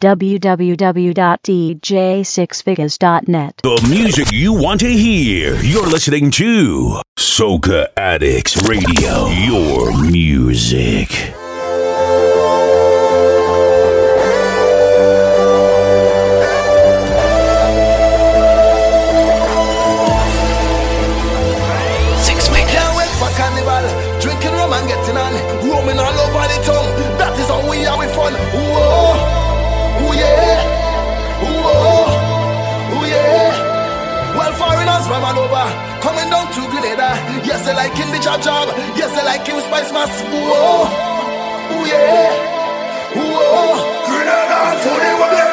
www.dj6figures.net. The music you want to hear. You're listening to Soca Addicts Radio. Your music. together. Yes, I like him, the jab jab. Yes, I like him, Spice Mass. Whoa, oh yeah, whoa. Grenada, Tony, what they.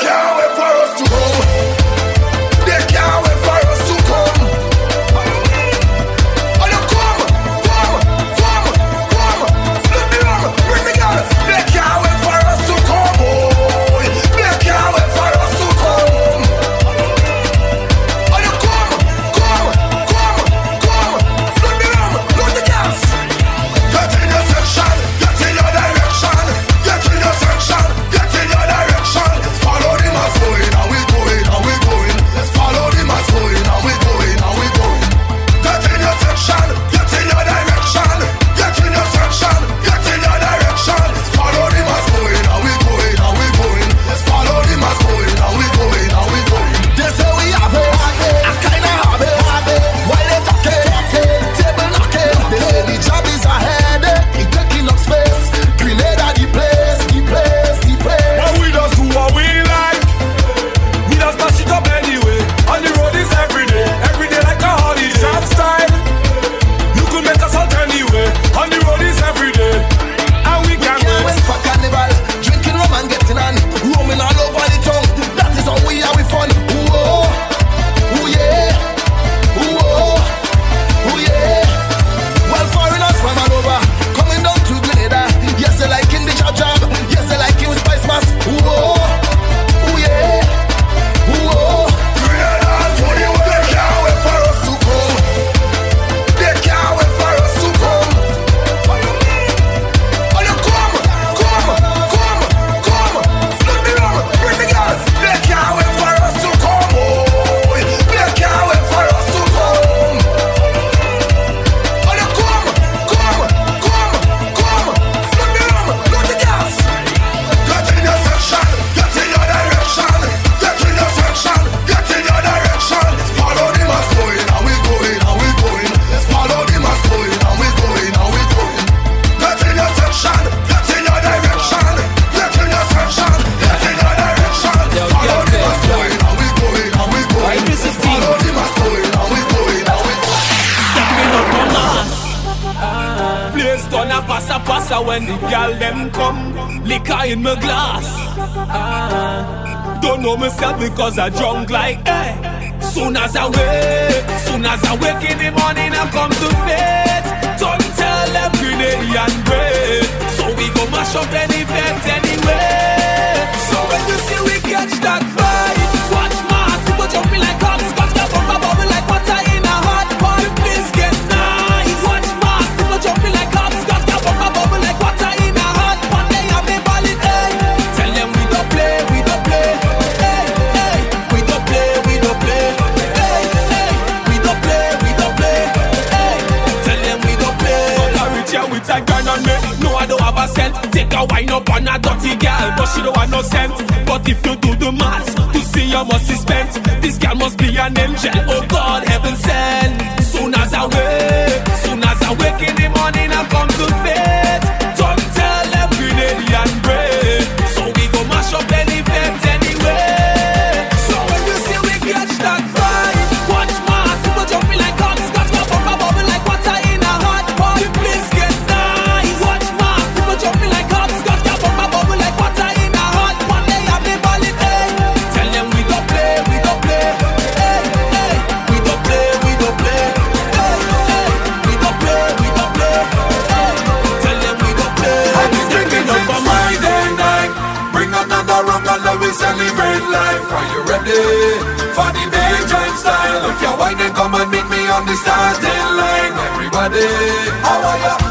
glass. Ah, don't know myself because I drunk like eh. Soon as I wake, soon as I wake in the morning, I come to faith. Don't tell them Grenadian bread. So we go mash up any fence anyway. So when you see we catch that cent. Take a wine up on a dirty girl, but she don't want no cent. But if you do the maths, to see how much is spent, this girl must be an angel. Oh God, heaven sent. Soon as I wake, soon as I wake in the morning, I'm Why then come and meet me on the starting line? Everybody, how are you?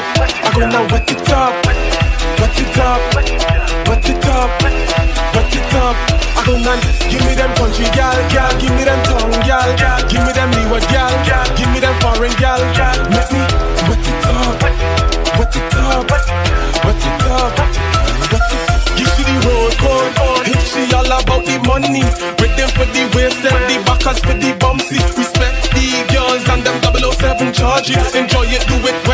up. I'm gonna wet it up. Wet it up. Wet it up. Wet it up. I go on, give me them country gal, gal, give me them tongue gal, gal, give me them leeward gal, gal, give me them foreign gal, gal. Let me wet it up, wet it up, wet it up, wet it up. Give she the road code, if she all about the money, with them for the waist and the backers for the bumpsy. Respect the girls and them 007 charges, enjoy it, do it.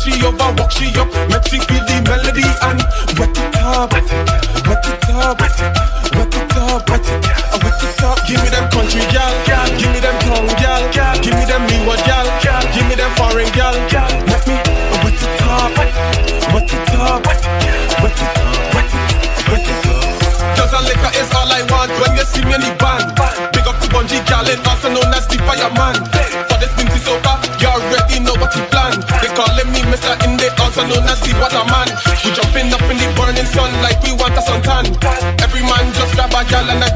she over, walk she up. Make she feel the melody and wet it up, wet it up, wet it up, wet it up, wet it up. Give me them country gal, gal. Give me them tongue gal, gal. Give me them new gal, gal. Give me them foreign gal, gal. Let me wet it up, wet it up, wet it up, wet it, wet it up. Just a liquor is all I want when you see me in the band. Big up to Bungie gal, and also known as the fireman. see what a man. We jumping up in the burning sun like we want a suntan. Every man just grab a gal and I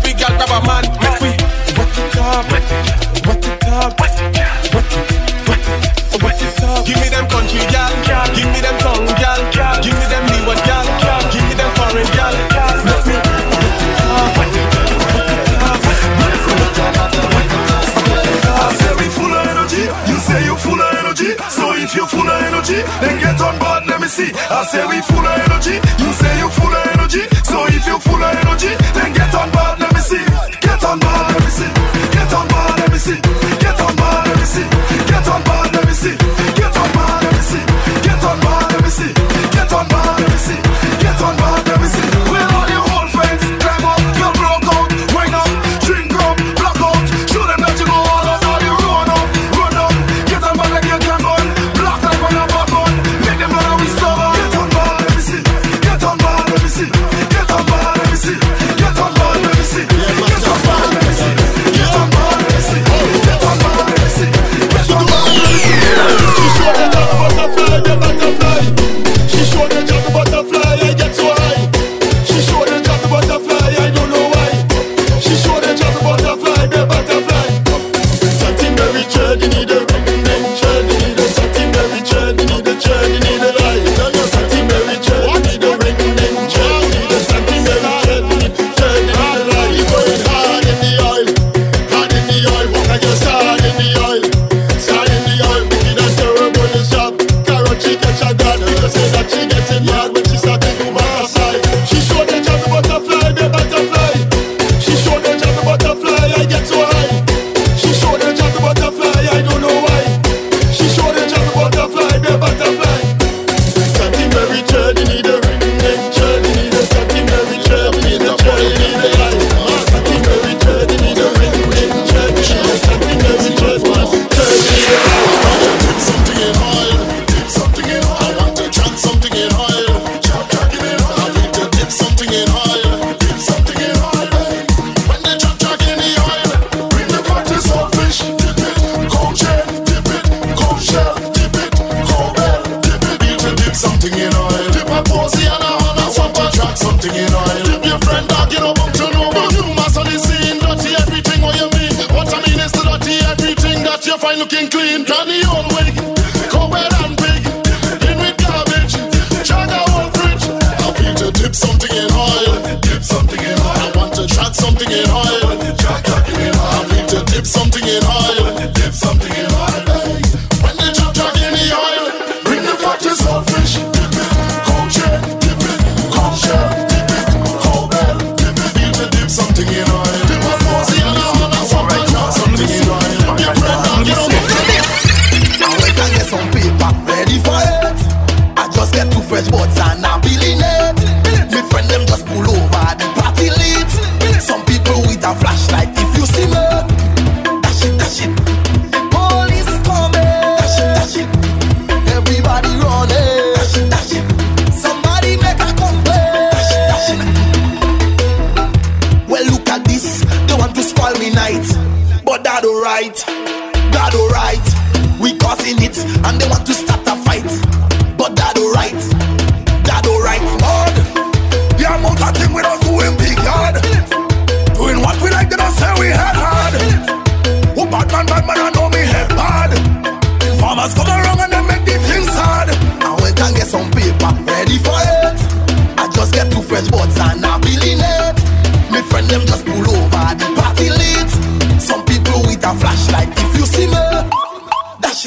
say we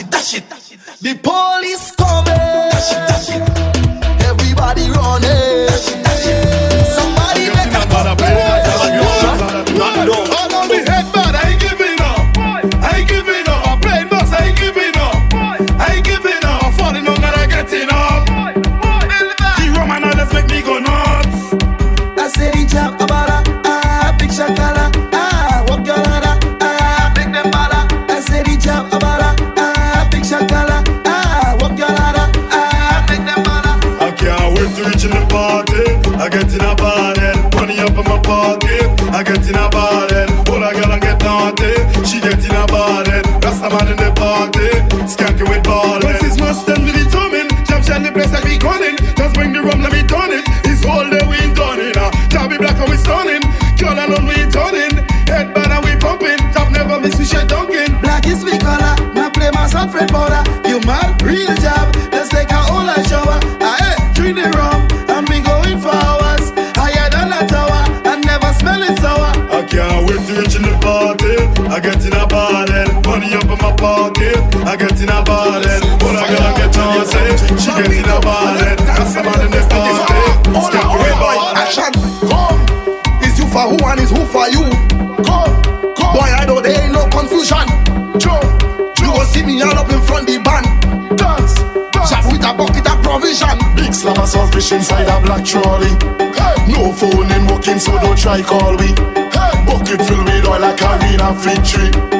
dash it, dash it. The police coming. I get in a bottle, but I gotta get naughty. She get in a bottle, that's the man in the party. Step away, ball. Action, come. Is you for who and is who for you? Come, come. Boy, I know there ain't no confusion. Joe, you go see me all up in front of the band. Dance, dance. Shop with a bucket of provision. Big slam of fish inside a black trolley. No phone in working, so don't try call we. Bucket filled with oil like a arena victory.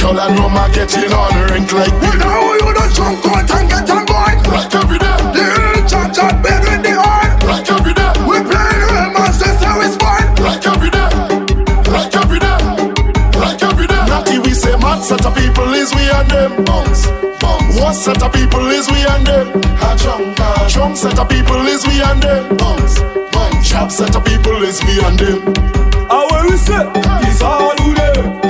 Girl, I know my getting on rink like We know you don't jump out and get on board. Like every day, The real champ chat big with the oil. like every day, We play real masters how it's born. like every day, like every day, like every day. Natty we say mad set of people is we and them. Bounce, bounce. What set of people is we and them? A jump, a jump set of people is we and them. Bounce, bounce. Chop set of people is we and them. And when we say, it's all who there.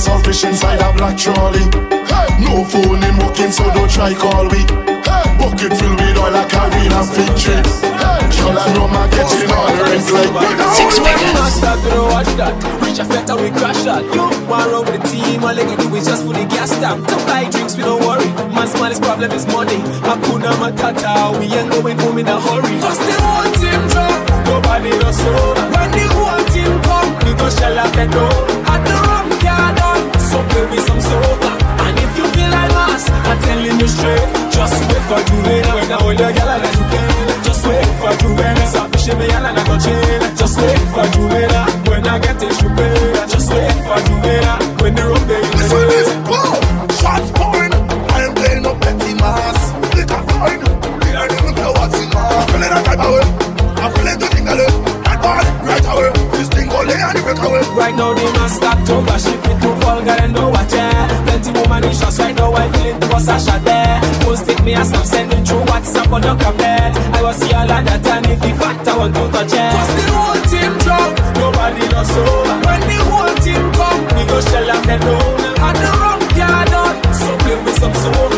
Big slam of fish inside a black trolley. No phone in working, so don't try call we. Bucket filled with oil like arena victory. Girl, I know my getting on rink like Six figures. Start to watch that. Reach a fete and we crash that. You want run with the team, all they can do is just fully gas tank. Don't buy drinks, we don't worry. Man's money's problem is money. Hakuna Matata, we ain't going home in a hurry. Cause the whole team drop, nobody does so. When the whole team come, we go shell out the door. Give me some soda, And if you feel like us, I'm telling you straight, just wait for Juve. When I hold your girl, I let you kill. Just wait for Juve. It's a fish in me, and I go chill. Just wait for Juve. When I get it, you pay. Just wait for Juve. When the road they in shots. I am playing petty I don't care what's in my. I'm feeling that type. I'm feeling to I'm must start to bash if it too vulgar and no watch it. Plenty woman in shots right now, I feel to was a shot there. Post it me, I stop sending through WhatsApp or the comment. I was see all of that and if you fat, I want to touch it. Cause the whole team drunk, nobody knows so. When the whole team come, we go shell off the down. And the rum card on, so play with some soda.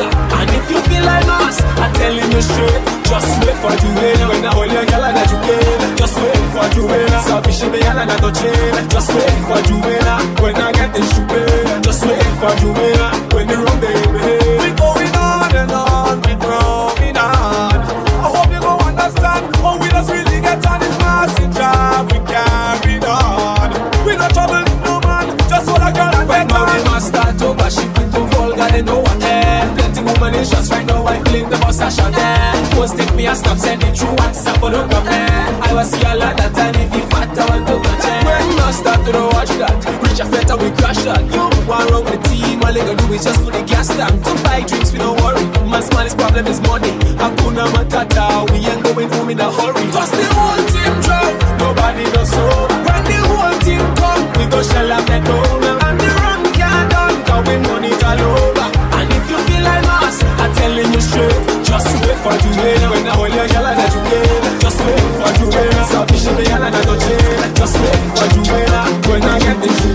Like us, I'm telling you straight, just wait for you winner. When I hold your girl I you get, just wait for you winner. Selfish in me I touch it, just wait for you winner. When I get the shoe just wait for you winner. When the rum they behave, we going on and on, we growing on. I hope you go understand how we just really get on this massive job. We carried on. We no trouble no man, just hold a girl and get on. When must start to bash it into vulgar, they know what. Shots right now, I feeling the boss I shot there. Post it me, I stop sending through WhatsApp or don't come there. I was see a lot that time if you fat, I want to touch it. When must start to watch that, reach a feta, we crash that. You one wrong with the team, all they gonna do is just put the gas tank. To buy drinks, we don't worry. Man's smallest problem is money. Hakuna Matata, we ain't going home in a hurry. Cause the whole team drunk, nobody knows so. When the whole team come, we go shell out the down. And the run can't done, cause we money it straight, just wait for you later. When I hold your girl and you get, just wait for you later. Selfish in the hand and I it, just wait for you later. When I get the shoe,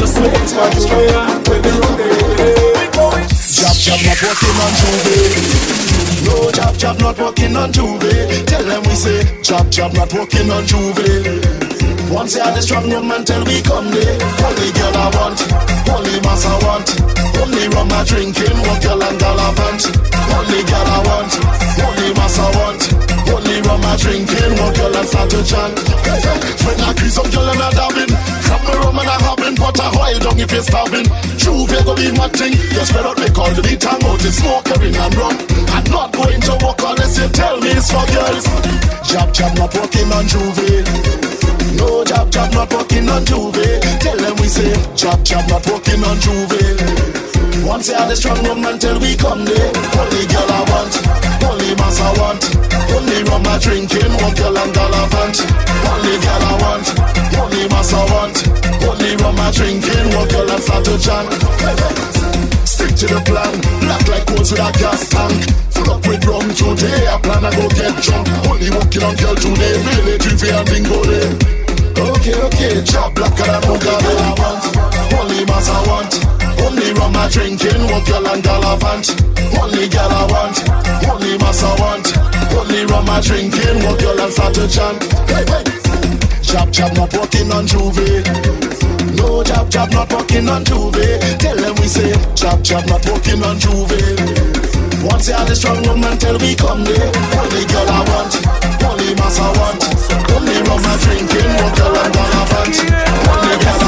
just wait for you later. When the road they Jab jab not working on Juve. No jab jab not working on Juve. Tell them we say jab jab not working on Juve. Once you had a strong woman till we come there. Only girl I want, only mass I want. Only rum I drinking, one girl and gallivant. Only girl I want, only mass I want. Only rum I drinking, one girl and start to chant. When I kiss some girl and I dabbing, from the rum and I having, put a oil down if you're starving. Juve go be my thing, you spread out me call the beat and out the smoke, heroin and rum. I'm not going to walk unless you tell me it's for girls. Jab jab not working on Juve. No jab jab not working on Juve. Tell them we say jab jab not working on Juve. Once you had a strong woman till we come there. Only girl I want, only mass I want. Only rum I drinking, one girl and gallivant. Only girl I want, only mass I want. Only rum I drinking, one girl and start to chant. Stick to the plan, black like coals with a gas tank. Full up with rum today, I plan to go get drunk. Only walking on girl today, really jiffy and bingo day. Okay, okay, blacker than Mugabe I want Only mass I want Only rum I drinking One girl and gallivant Only girl I want Only mass I want. Only rum I drinking One girl and start to chant Hey, hey. Jab, jab, not working on Juve No jab, jab, not working on Juve Tell them we say Jab, jab, not working on Juve once you had a strong woman till we come there Only girl I want, only mass I want. Only rum I drinking, one girl and gallivant Only girl I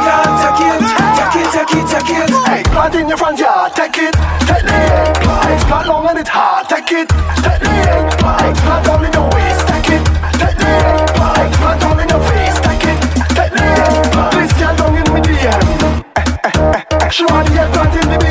plant in your front yard, take it, take it. Plant, plant long and it's hard, take it, take it. Plant, plant all in your waist, take it, take it. Plant, plant all in your face, take it, take it. This girl down in me DM. Eh, eh, eh, eh. She want to get plant in the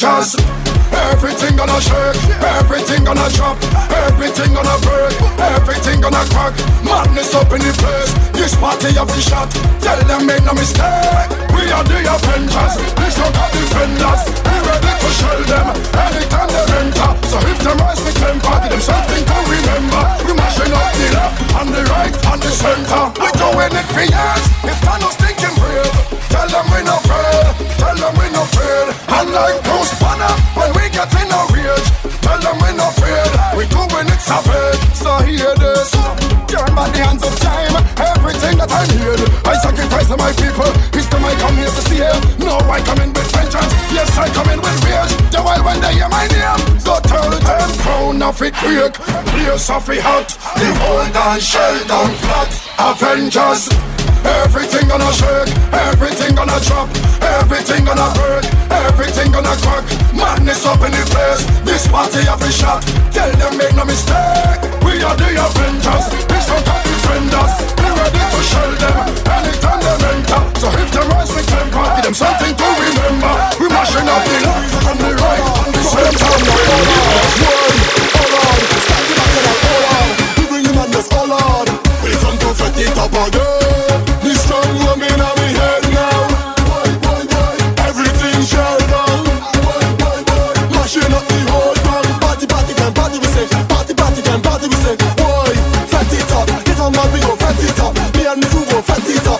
Avengers. Everything gonna shake, everything gonna drop, everything gonna break, everything gonna crack. Madness up in the place. This party of the shot. Tell them make no mistake. We are the Avengers. This don't got defenders. We ready to shell them anytime they enter. So if them rise the temper, give them something to remember. We mashing up the left and the right and the center. We doing it for years. If Thanos thinking brave, tell them we not afraid. Tell them we not afraid. And like Bruce Banner, when we get in a rage, tell them we not afraid. We doing it savage. So hear this. Turn back the hands of time. Everything that I need, I sacrifice my people. It's to my come here to see. No, I come in with vengeance. Yes, I come in with rage. The while when they hear my name, so tell them crown of it quick. Place of it hot. The hold and shell down flat. Avengers. Everything gonna shake, everything gonna drop, everything gonna break, everything gonna crack. Madness up in the place. This party have a shot. Tell them make no mistake. We are the Avengers. This don't got defenders. We ready to shell them anytime they enter. So if them rise with temper, give them something to remember. We mashing up the left and the right and the center. Hold on, hold on, stand back and hold on. We bring the madness, hold on. We come to set it up again. Fat it up. Me and the crew go fat it up.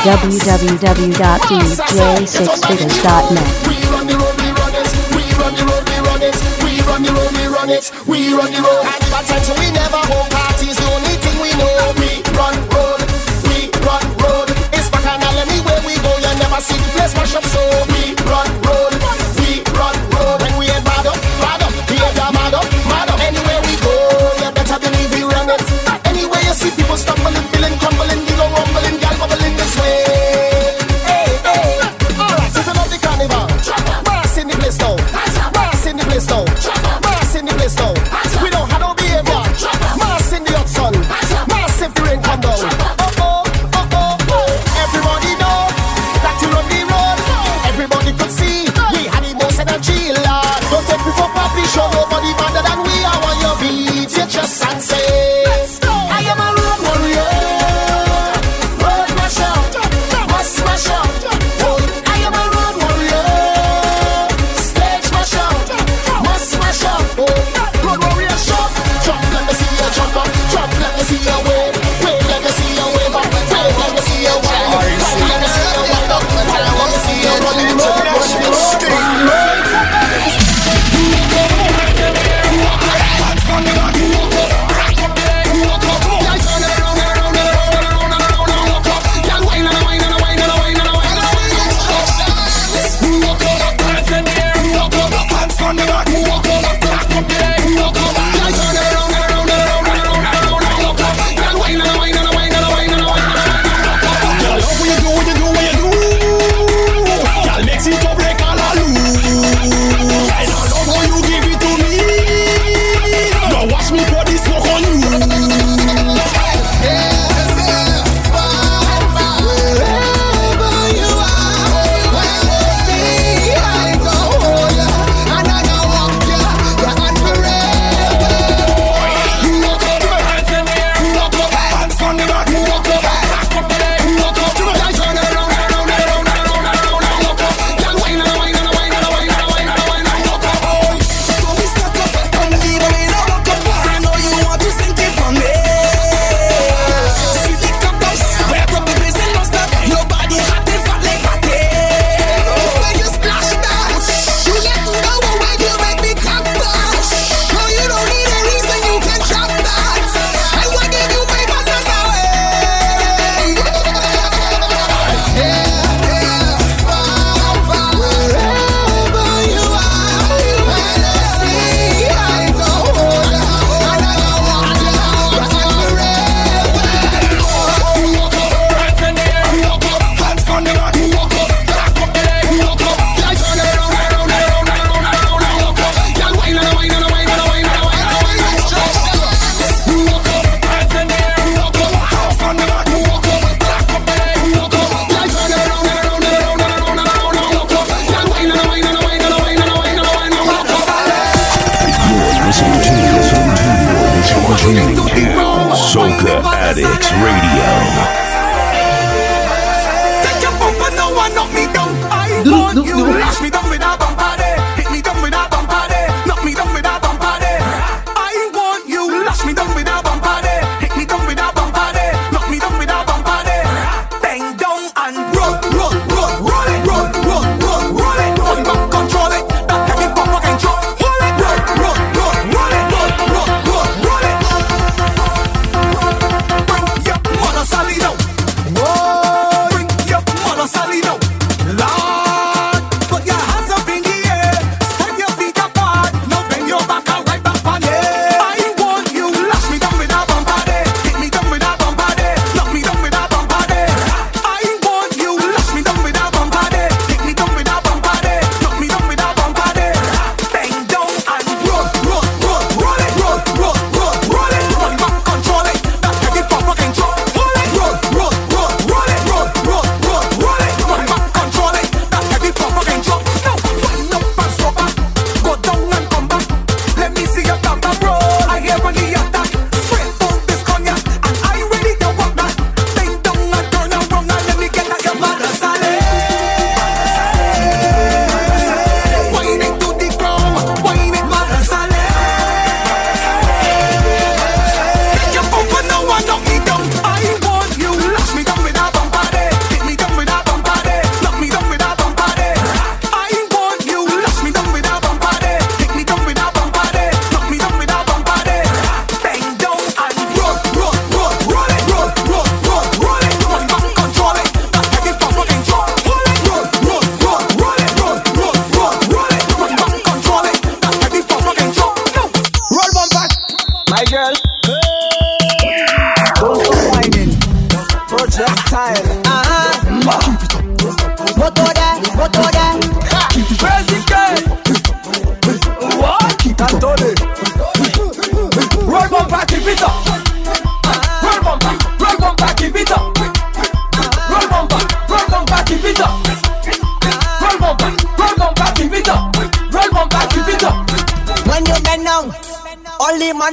www.dj6figures.net. We run the road. And we never hold parties. The only thing we know, we run road. We run road. It's bacchanal anywhere we go. You never see the place mash up. So we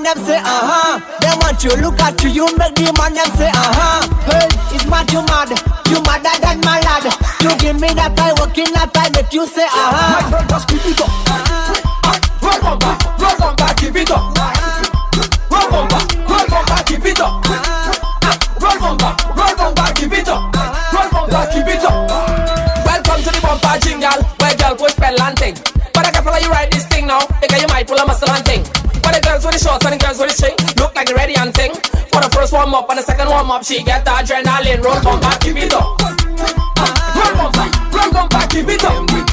them say uh-huh. They want you look at you, you make the man them say uh-huh. Hey, it's mad you mad. You madder than my lad. You give me that I working that I make you say uh-huh. My girl just keep it up up She get the adrenaline Roll bumper, keep it up Roll bumper, roll bumper, keep it up Roll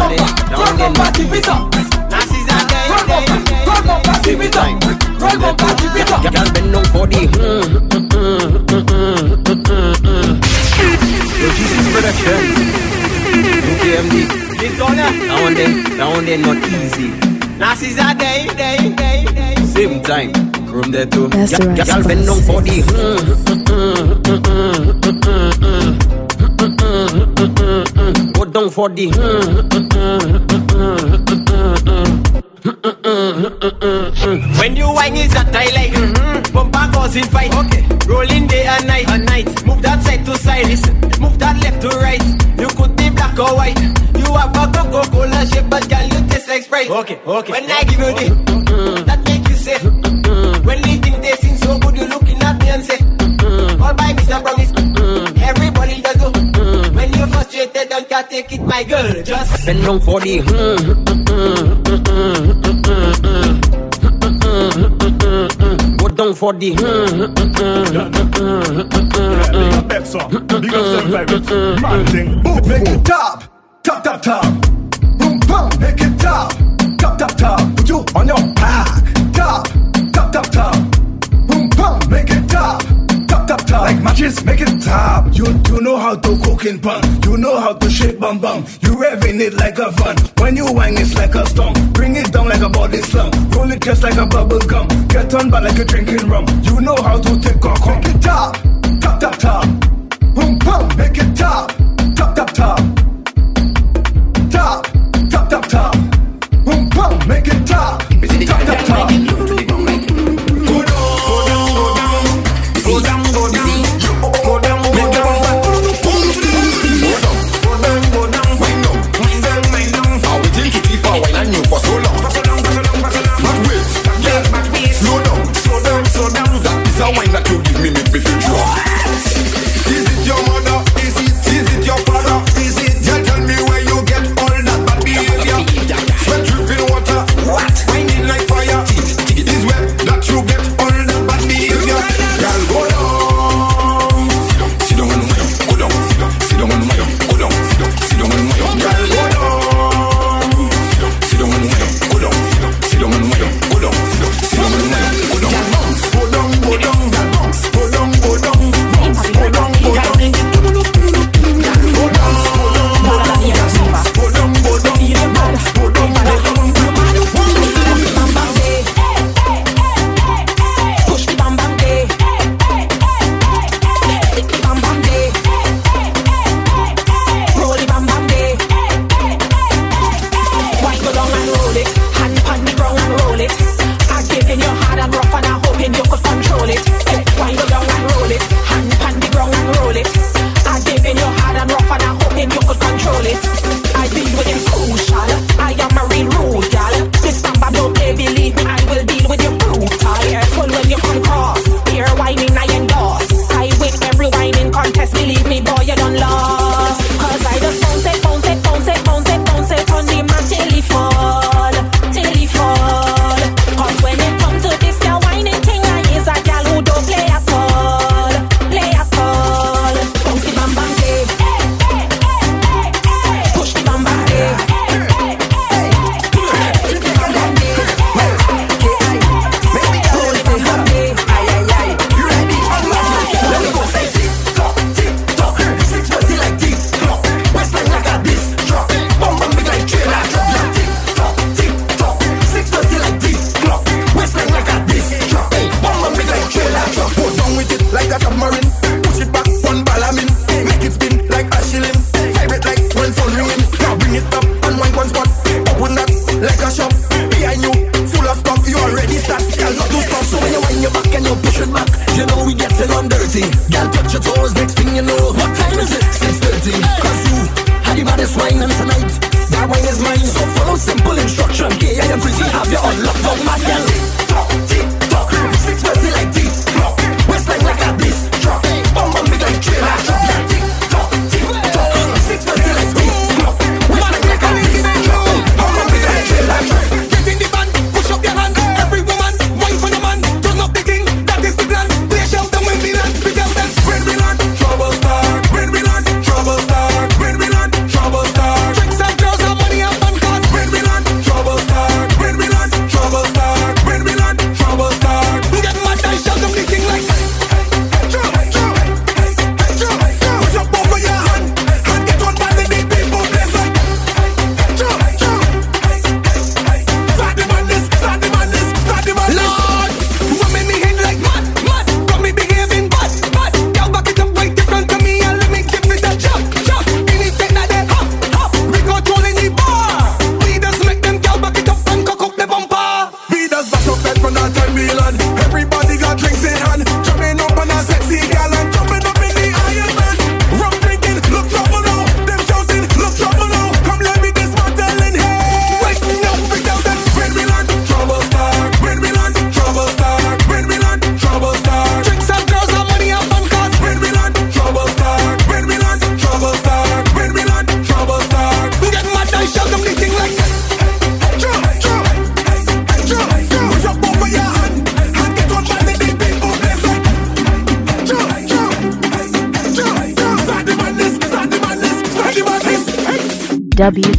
bumper, roll bumper, keep it up Roll bumper, roll bumper, keep it up Roll bumper, keep it up Girl bend down for the mm, mm, mm, mm, mm, mm, mm, mm. Yo, Jesus production. UKMD. Now and then, now and then not easy. Nazis are day, there too. That's the right Girl bend down for the mm, mm, mm, mm, mm, mm, mm, mm. Mm, mm, mm, mm, mm. Go down for the mm, mm, mm, mm, mm, mm, mm, mm. When you whine is that I like mm-hmm. Bumper causing fight Okay Rolling day and night and night Move that side to side Listen Move that left to right You could be black or white You have a Coca-Cola shape But girl you taste like Sprite Okay, okay When I give you the my girl Just Bend down for the mm, mm, mm, mm, mm, mm, mm, mm. Go down for the Make it top, top, top, top. Boom, boom, make it top, top, top, top. Put you on your back, top, top, top, top. Boom, boom, make it top, top, top, top. Like matches, make it top. You, you know how to cook in pan. You know how to shake bum bum. You revving it like a van. When you whine, it's like a storm. Bring it down like a body slam. Roll it just like a bubble gum. Get on but like a drinking rum. You know how to take a come. Make it top, top, top, top. Boom, make it top, top, top, top. Top, top, top. Boom, boom, make it top, top, top, top.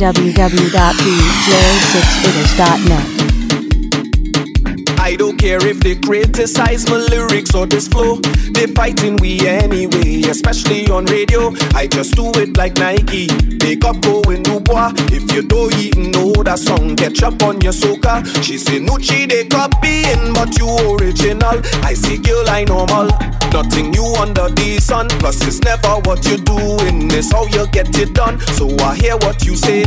www.dj6figures.net care if they criticize my lyrics or this flow. They fighting we anyway, especially on radio. I just do it like Nike. They got going Dubois. If you don't even know that song, catch up on your soca. She say Nucci they copying, but you original. I say girl I normal. Nothing new under the sun. Plus it's never what you doing, it's how you get it done. So I hear what you say.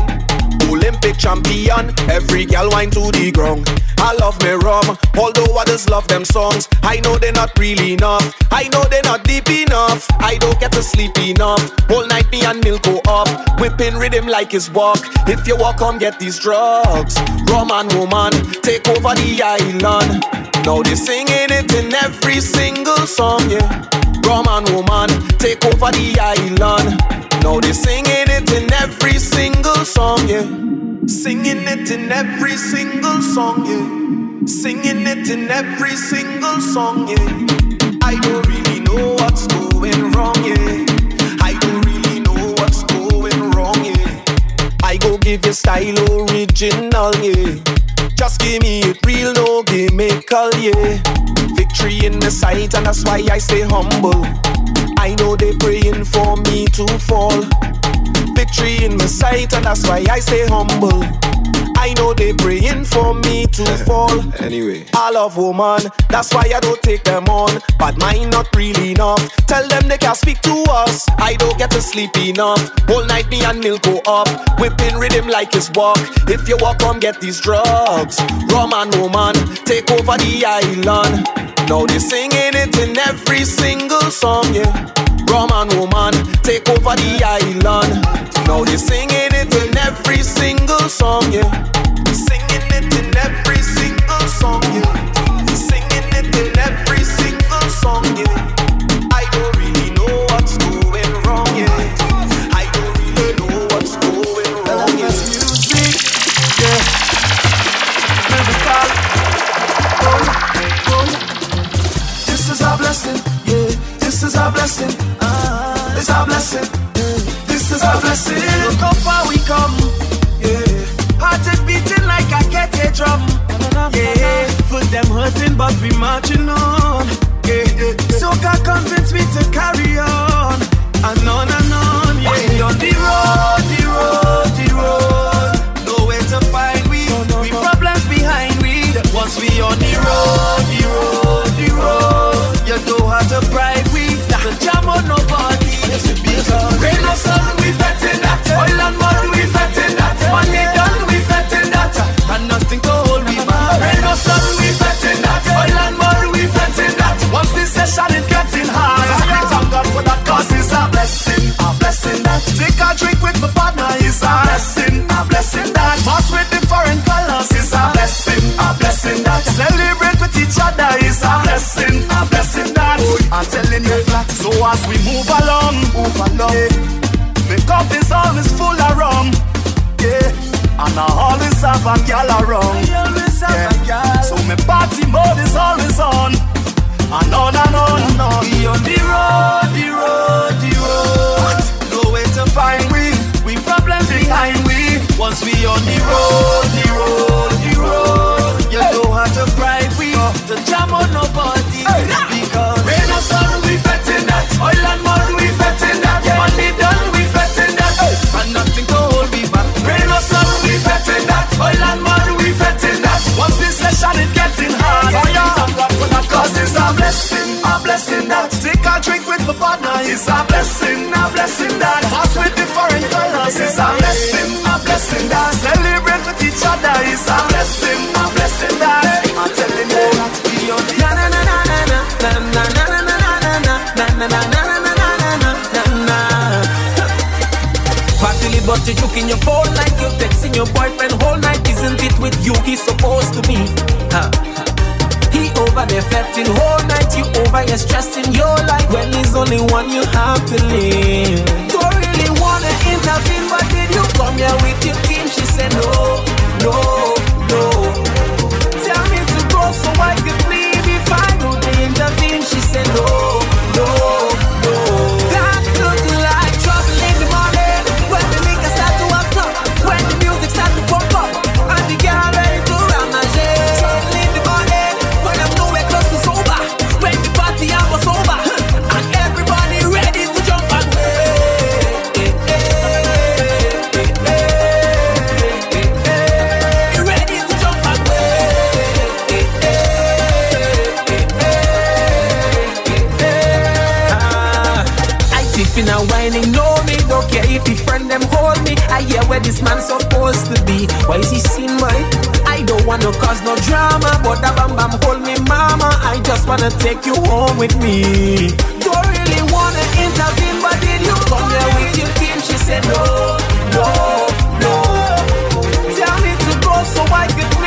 Olympic champion. Every gal wine to the ground. I love me rum, although others love them songs. I know they're not really enough. I know they're not deep enough. I don't get to sleep enough. Whole night me and milk go up, whipping rhythm like it's walk. If you walk, come get these drugs. Rum and woman, take over the island. Now they singing it in every single song, yeah. Rum and woman, take over the island. Now they singing it in every single song, yeah. Singing it in every single song, yeah. Singing it in every single song, yeah. I don't really know what's going wrong, yeah. I don't really know what's going wrong, yeah. I go give you style original, yeah. Just give me it real, no gimmickal, yeah. Victory in the sight, and that's why I stay humble. I know they praying for me to fall. Victory in my sight, and that's why I stay humble. I know they praying for me to eh, fall. Anyway. I love woman, that's why I don't take them on. But mine not really enough. Tell them they can't speak to us. I don't get to sleep enough. Whole night me and milk go up. Whipping rhythm like it's walk. If you walk, come get these drugs. Rum and woman, take over the island. Now they singing it in every single song, yeah. Rum and woman, take over the island. Now they singing it in every single song, yeah. Singing it in every single song, yeah. Singing it in every single song, yeah. Blessing, ah. It's our blessing, yeah. This is our blessing. Look how far we come, yeah. Heart is beating like I get a drum, yeah. Foot them hurting, but we marching on, yeah. So God convinced me to carry on, and on and on, yeah. We on the road, the road, the road. Nowhere to find we, we problems behind we. Once we on the road, rain or sun, we fet in that. Oil and mud, we that. Money done, we that. And nothing to hold we back. Rain or sun, we that. Oil and mud, we that. Once this session getting God for that cause a blessing, a blessing that. Take a drink with my partner is a blessing, a blessing that. With different colors is a blessing, a blessing that. Celebrate with each other is a blessing, a blessing that. I'm telling you flat, so as we move along, along. Yeah. My cup is always full of rum, yeah. And I always have a gal around, yeah. So my party mode is always on. And on and on and on. We on the road, the road, the road. Nowhere to find we. We problems behind we. Once we on the road, the road, the road. You know how to bribe we. To jam on nobody. Because rain or sun, we fet in that. Oil and Cause it's a blessing, a blessing that Take a drink with my partner It's a blessing, a blessing that Pass with different colors It's a blessing, a blessing that Celebrate with each other It's a blessing, a blessing that I'm but you juke in your phone like you're texting your boyfriend whole night. Isn't it with you he's supposed to be? Huh. There whole night. You over here stressing your life when he's only one you have to live. Don't really wanna intervene, but did you come here with your team? She said no, no, this man supposed to be? Why is he sin my? I don't wanna cause no drama, but that bam bam hold me mama. I just wanna take you home with me. Don't really wanna intervene, but did you come here with your team? She said no, no, no. Tell me to go so I could.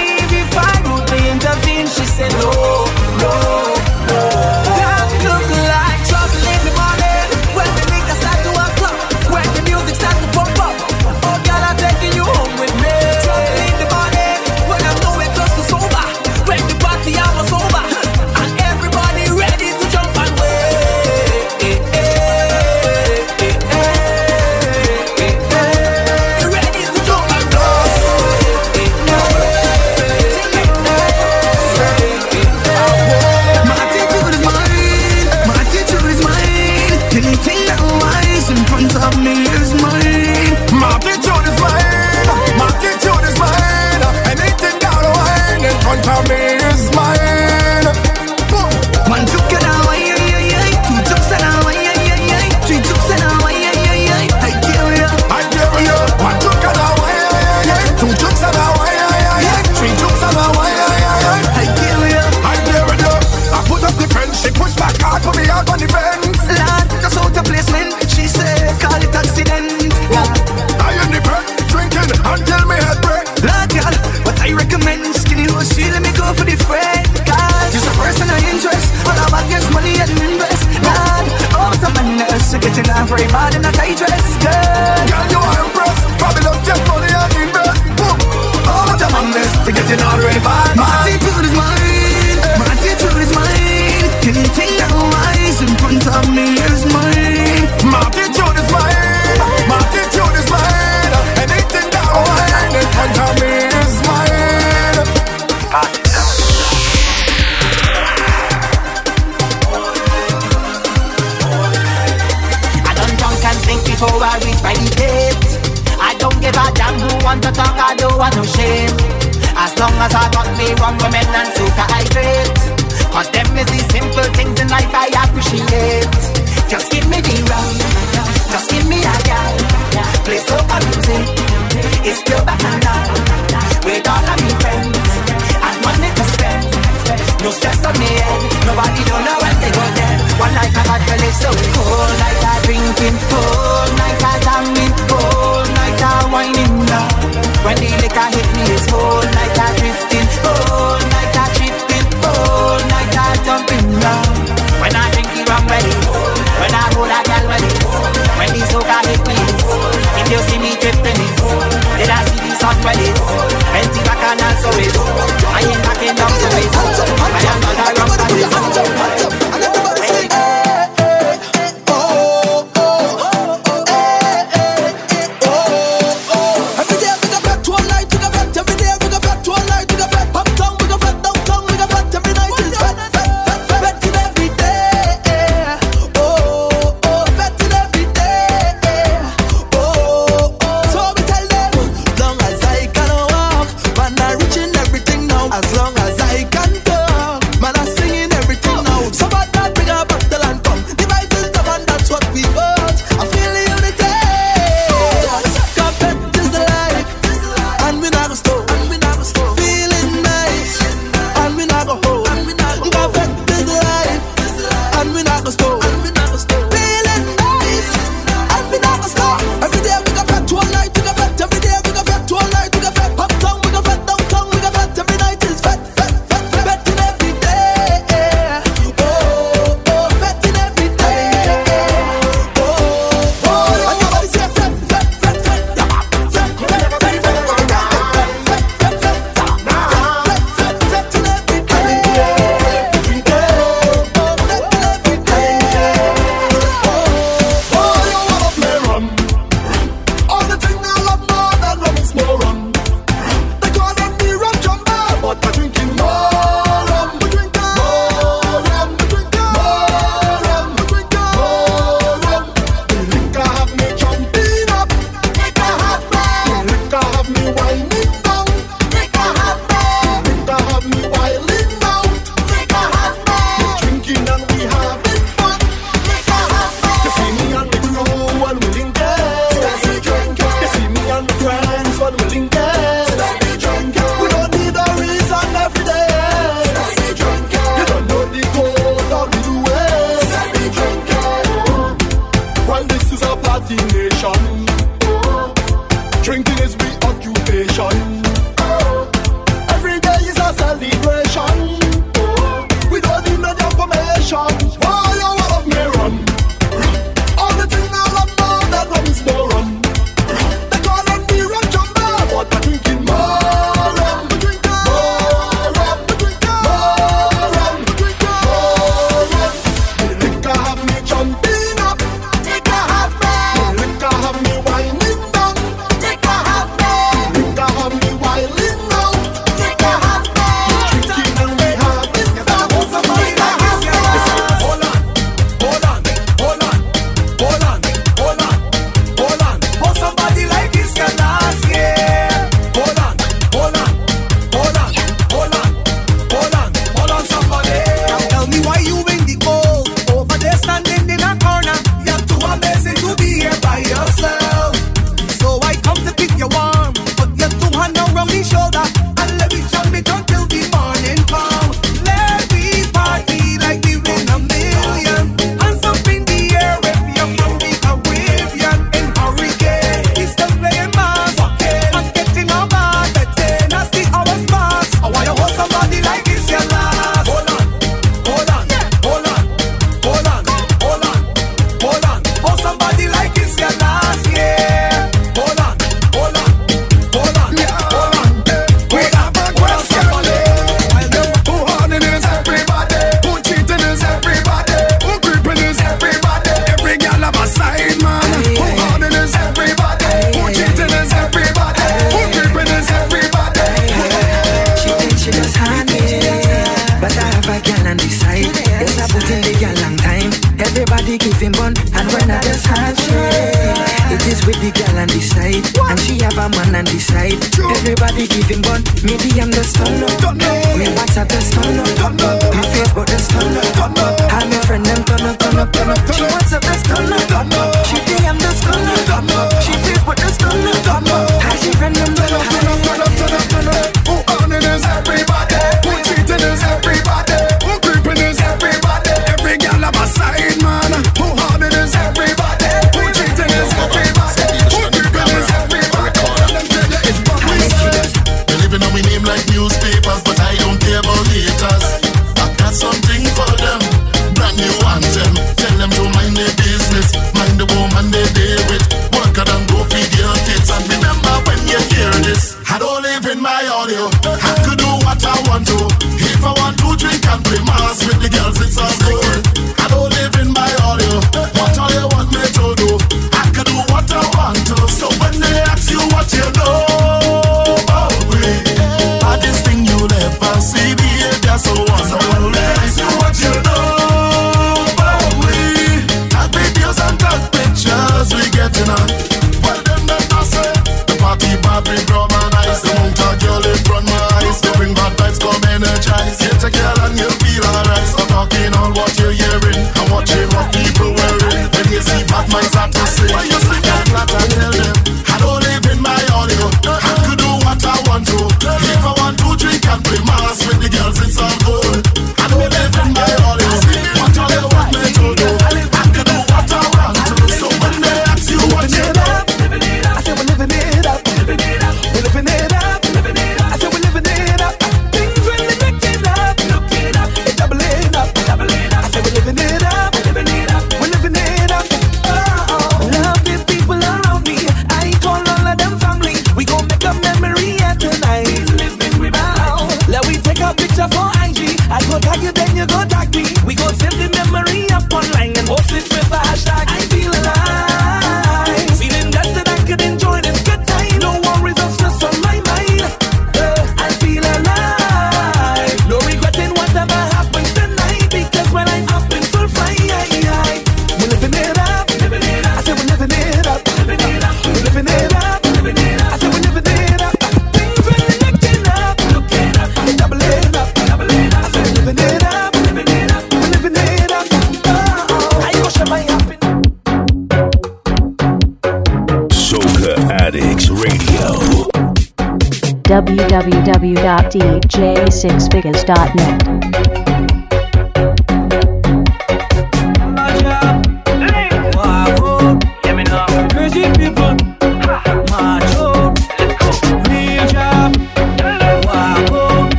Net.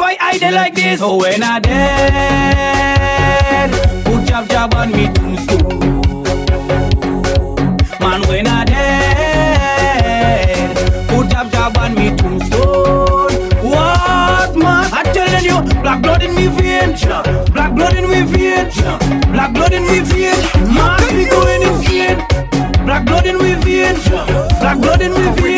why I dey like this. So oh, when I dead, put jab jab on me tombstone. Man, when I dead, put jab jab on me tombstone. What man? I telling you, black blood in me vein, black blood in me vein, black blood in me vein. Man, we going insane. Black blood in me vein, black blood in me vein.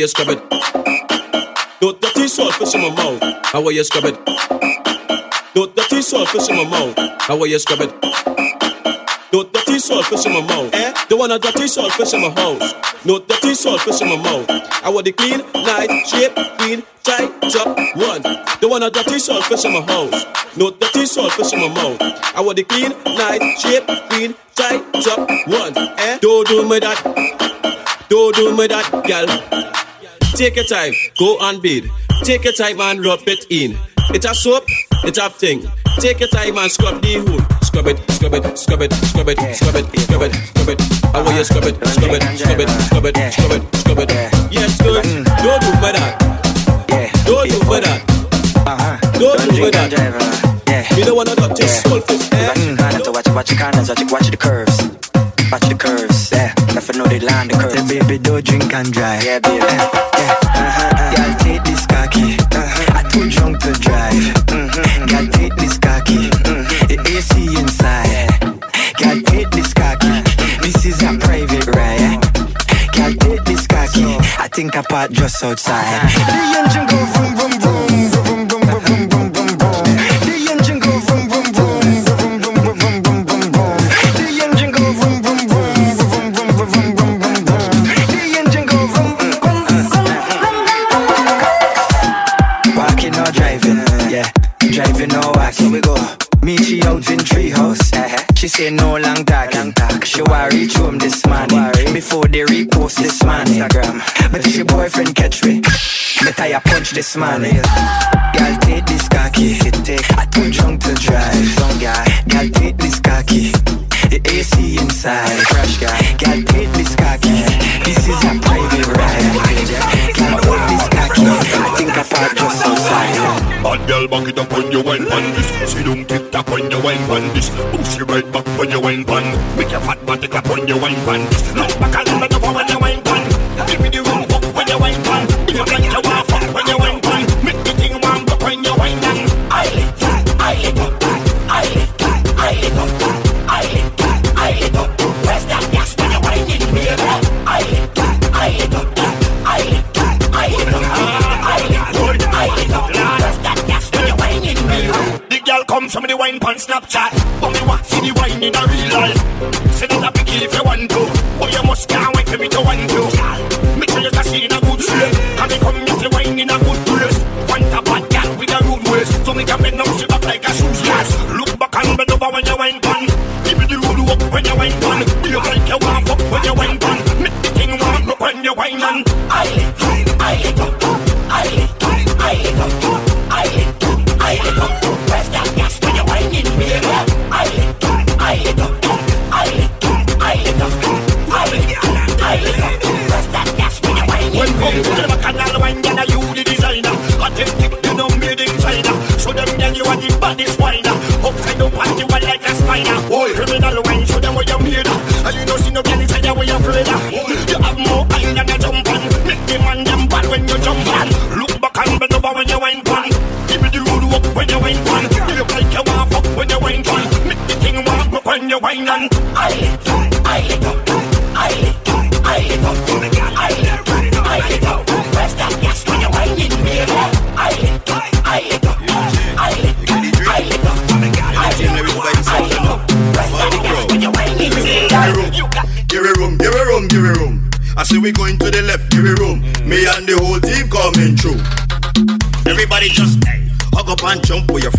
You scrub it. Don't dirty salt fish in my mouth. I want you scrub it. Don't dirty salt fish in my mouth. I want you scrub it. Don't dirty salt fish in my mouth. Eh? Don't want a dirty salt fish in my house. No dirty salt fish in my mouth. I want the clean, nice, shape, clean, tight, up one. Don't want a dirty salt fish in my house. No dirty salt fish in my mouth. I want the clean, nice, shape, clean, tight, up one. Eh? Don't do me that. Don't do me that, girl. Take your time, go and bathe. Take your time and rub it in. It's a soap, it's a thing. Take your time and scrub the hood. Scrub it, scrub it, scrub it, scrub it, scrub it, scrub it, scrub it. I want you scrub it, scrub it, scrub it, scrub it, scrub it, scrub it. Yes, good. Don't do me that. Don't do me that. Don't do me that. Me don't wanna dirty soul fish. Mm, I have to watch, watch corners, watch, watch the curves. Watch the curves, yeah. I know they land the curves. Say, baby, don't drink and drive. Yeah, baby. Uh-huh, uh-huh. Yeah, yeah. Uh-huh, uh. Girl, take this cocky. Uh-huh. I too drunk to drive. Mm-hmm. Girl, take this cocky. Mm-hmm. The AC inside. Girl, take this cocky. This is a private ride. Girl, take this cocky. I think I parked just outside. The engine go vroom vroom vroom say no long talk, long talk. She want reach home this morning before they repost this man Instagram. But if your boyfriend catch me, better you punch this morning. Girl, take this cocky. I too drunk to drive. Some guy, girl, take this cocky. The AC inside, crash guy. Girl, take this cocky. This is a private ride. Girl, take this I fought just outside. Bad girl, back it up when you wine pan this. See don't tick tock when you wine pan this. Push you right back when you wine pan. Make your fat body clap when you wine pan this. Look back and let over when you wine pan. Give me the room up when you wine pan. The comes from the wine pan Snapchat, but me want see the wine in a real life. Say that a picky if you want to, but you must can't wait for me to want to. Make sure you can see in a good shape, and me come here to wine in a good place. Want a bad girl with a rude waist, so me can bend down she back like a shoes glass. Look back and bend over when you wine pan. Give me the road up when you wine pan. You like you want fuck when you wine pan. Make the thing warm up when you wine and I lick up, I lick up, I lick up, I lick up, I lick up, I lick up. man jump with your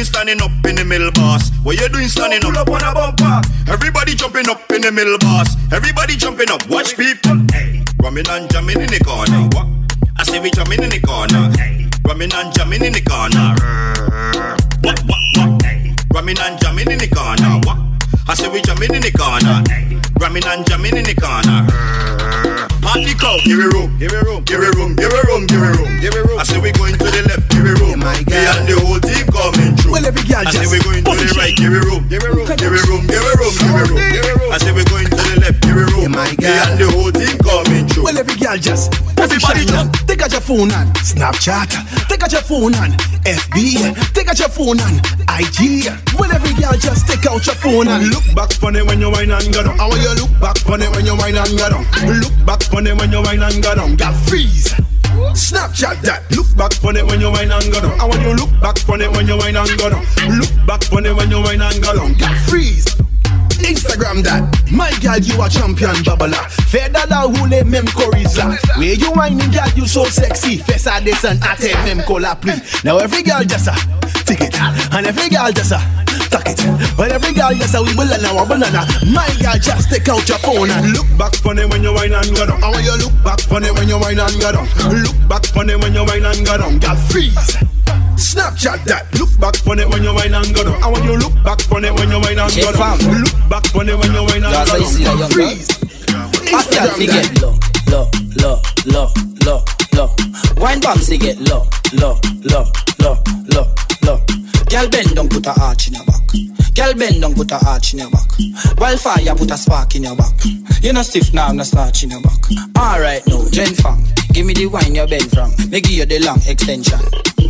doing standing up in the middle, boss? What you doing standing up, up on a bumper? Everybody jumping up in the middle, boss. Everybody jumping up. Watch people, hey, rumming and jamming in the corner. What? I say we jamming in the corner. Hey, rumming and jamming in the corner. Phone and Snapchat, take out your phone and FB, take out your phone and IG. Well, every girl just take out your phone and look back on it when you wine and go down. I want you look back on it when you wine and go down. Look back on it when you wine and go down. Girl, freeze. Snapchat that. Look back on it when you wine and go down. I want you look back on it when you wine and go down. Look back on it when you wine and go down. Girl, freeze. Instagram that. My girl, you a champion babbler. Fair dada hule mem choriza. Where you whining, girl, you so sexy. Fessa this and ate mem cola pli. Now every girl just a tick it, and every girl just a tuck it. But every girl just a we will now a banana. My girl, just take out your phone and look back it when you whine and go down. I want you look back it when you whine and go down. Look back it when you whine and go down. Girl, freeze. Snapchat that. Look back on it when you whine and go down. I want you look back on it when you whine and go down. Look back on it when you whine and go down. Freeze. Hot girl fi get low, low, low, low, low, low. Wine bomb fi get low, low, low, low, low, low. Girl bend down, put a arch in your back. Girl bend down, put a arch in your back. Wildfire, put a spark in your back. You no stiff now, no starch in your back. Alright now, Jen Fang, give me the wine you bend from. Me give you the long extension.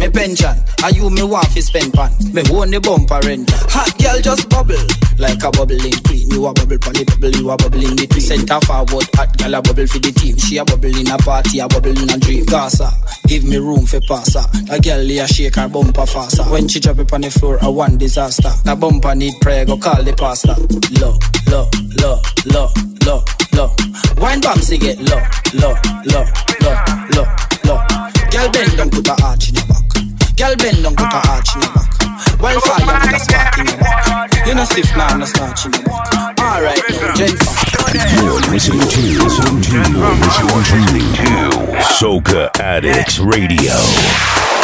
Me pension, are you me want fi spend pan? Me own the bumper rent. Hot girl just bubble like a bubbling queen. You a bubble pon the bubble, you a bubble in between. Center forward, hot girl a bubble for the team. She a bubble in a party, a bubble in a dream. Gaza, give me room for pass her. A girl a shake her bumper faster. When she drop it on the floor, a one disaster. The bumper need prayer, go call the pastor. Low, low, low, low, low, low. Wine bombs they get low, low, low, low, low, low. Girl bend down, put a arch in your back. Girl bend down, put a arch in your back. Wildfire, put a spark in your back. You no stiff now, no starch in your back. Alright, now, Jen You're listening to, listening to, listening to Soca Addicts Radio.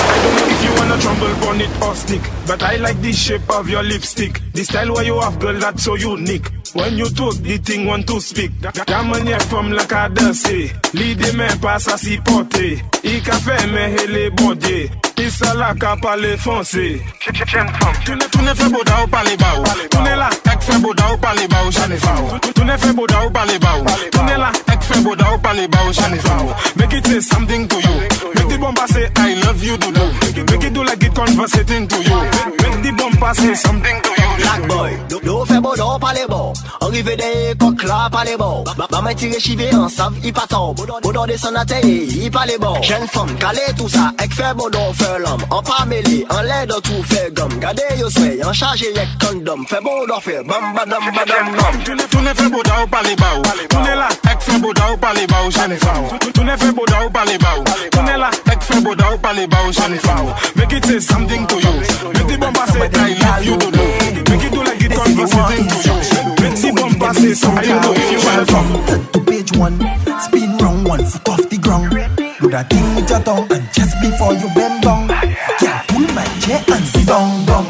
I don't know if you wanna trumble on it or stick, but I like the shape of your lipstick. The style where you have, girl, that's so unique. When you talk, the thing want to speak. Ta manière from la cadence, l'idée mais pas sa si portée. Il café mais elle est Isa la ka pale la it I love you Make it do like it conversating to you? Make the something to you? Black boy, de fè l'homme An pa mele, an lè do tout fè gom Gade yo sway, an charge yek kondom Fè bon don fè bam badam badam bam Tu ne, tu ne fais beau d'au pas les baou. Tu ne la, ek fait beau d'au pas les baou, j'en ai fao. Tu, tu ne fais beau d'au pas les baou. Tu ne la, ek fait beau d'au pas les baou, j'en ai fao. Make it say something to you. Make the bomba say I love you to do. Make it do like it conversating to you. Make the bomba say something to you. Welcome to page one. Spin round one foot off the ground. Do that thing with your tongue and just before you bend down. Yeah, pull my chair and sit down, down,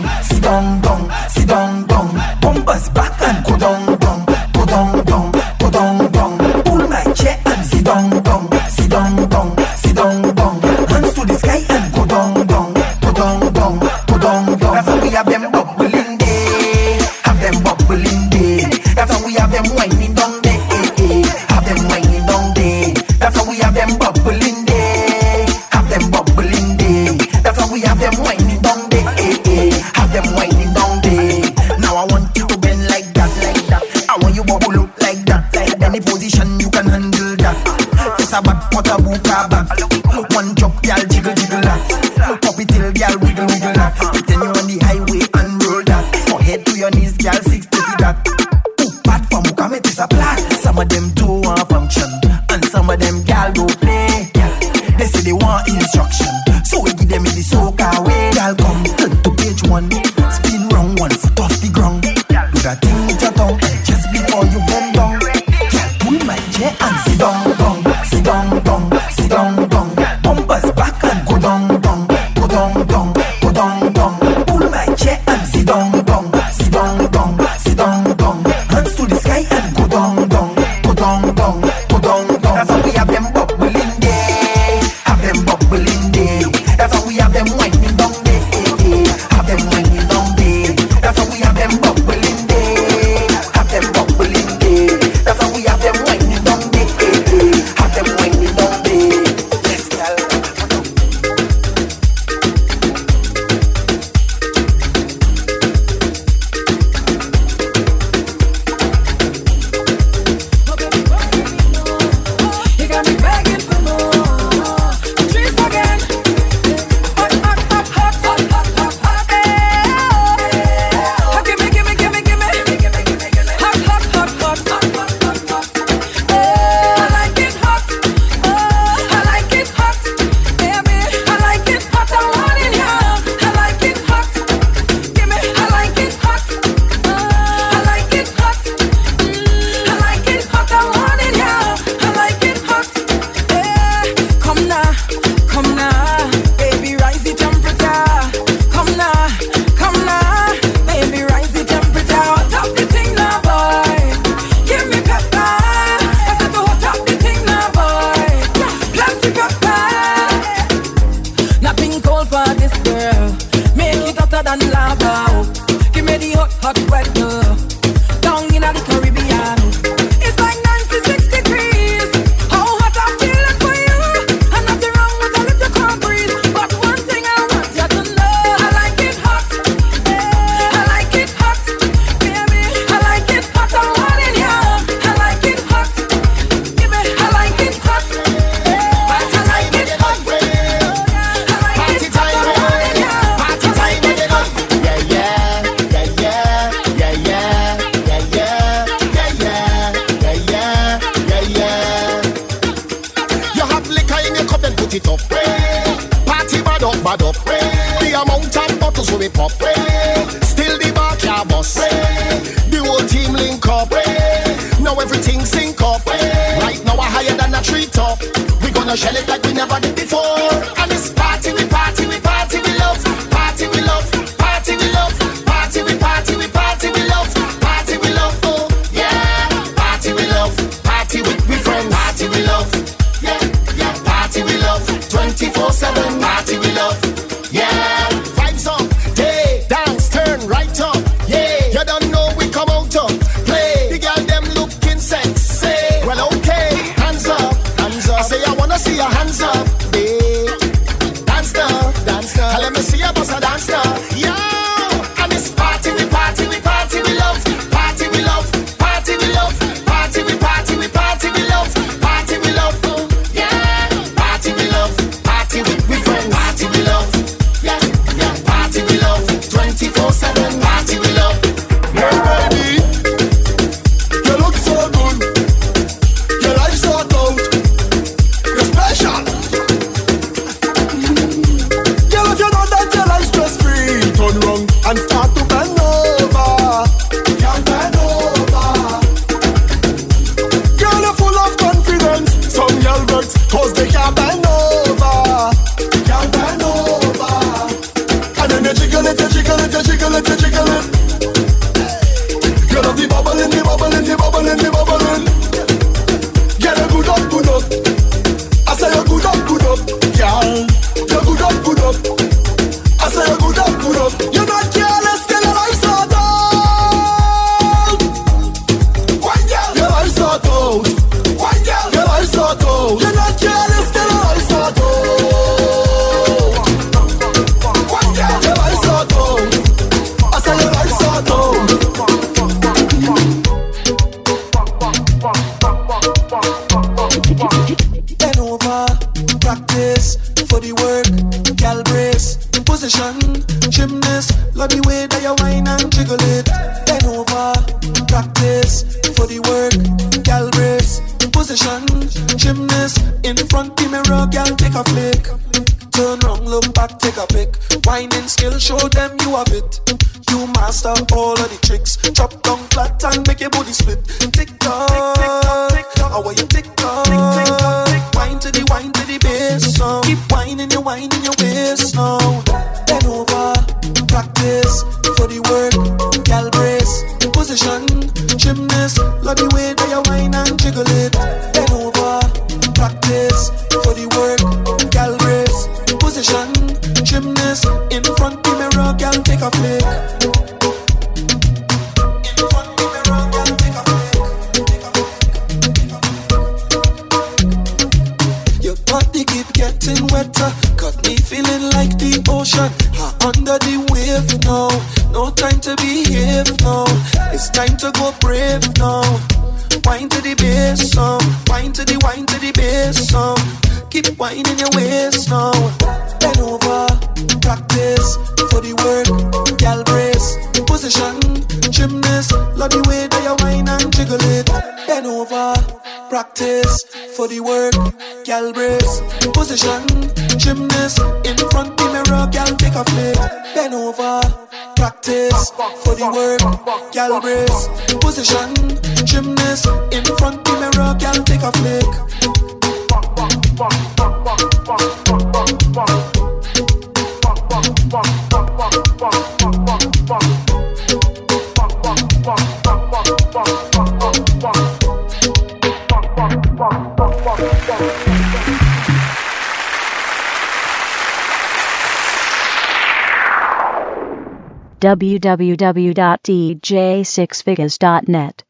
www.dj6figures.net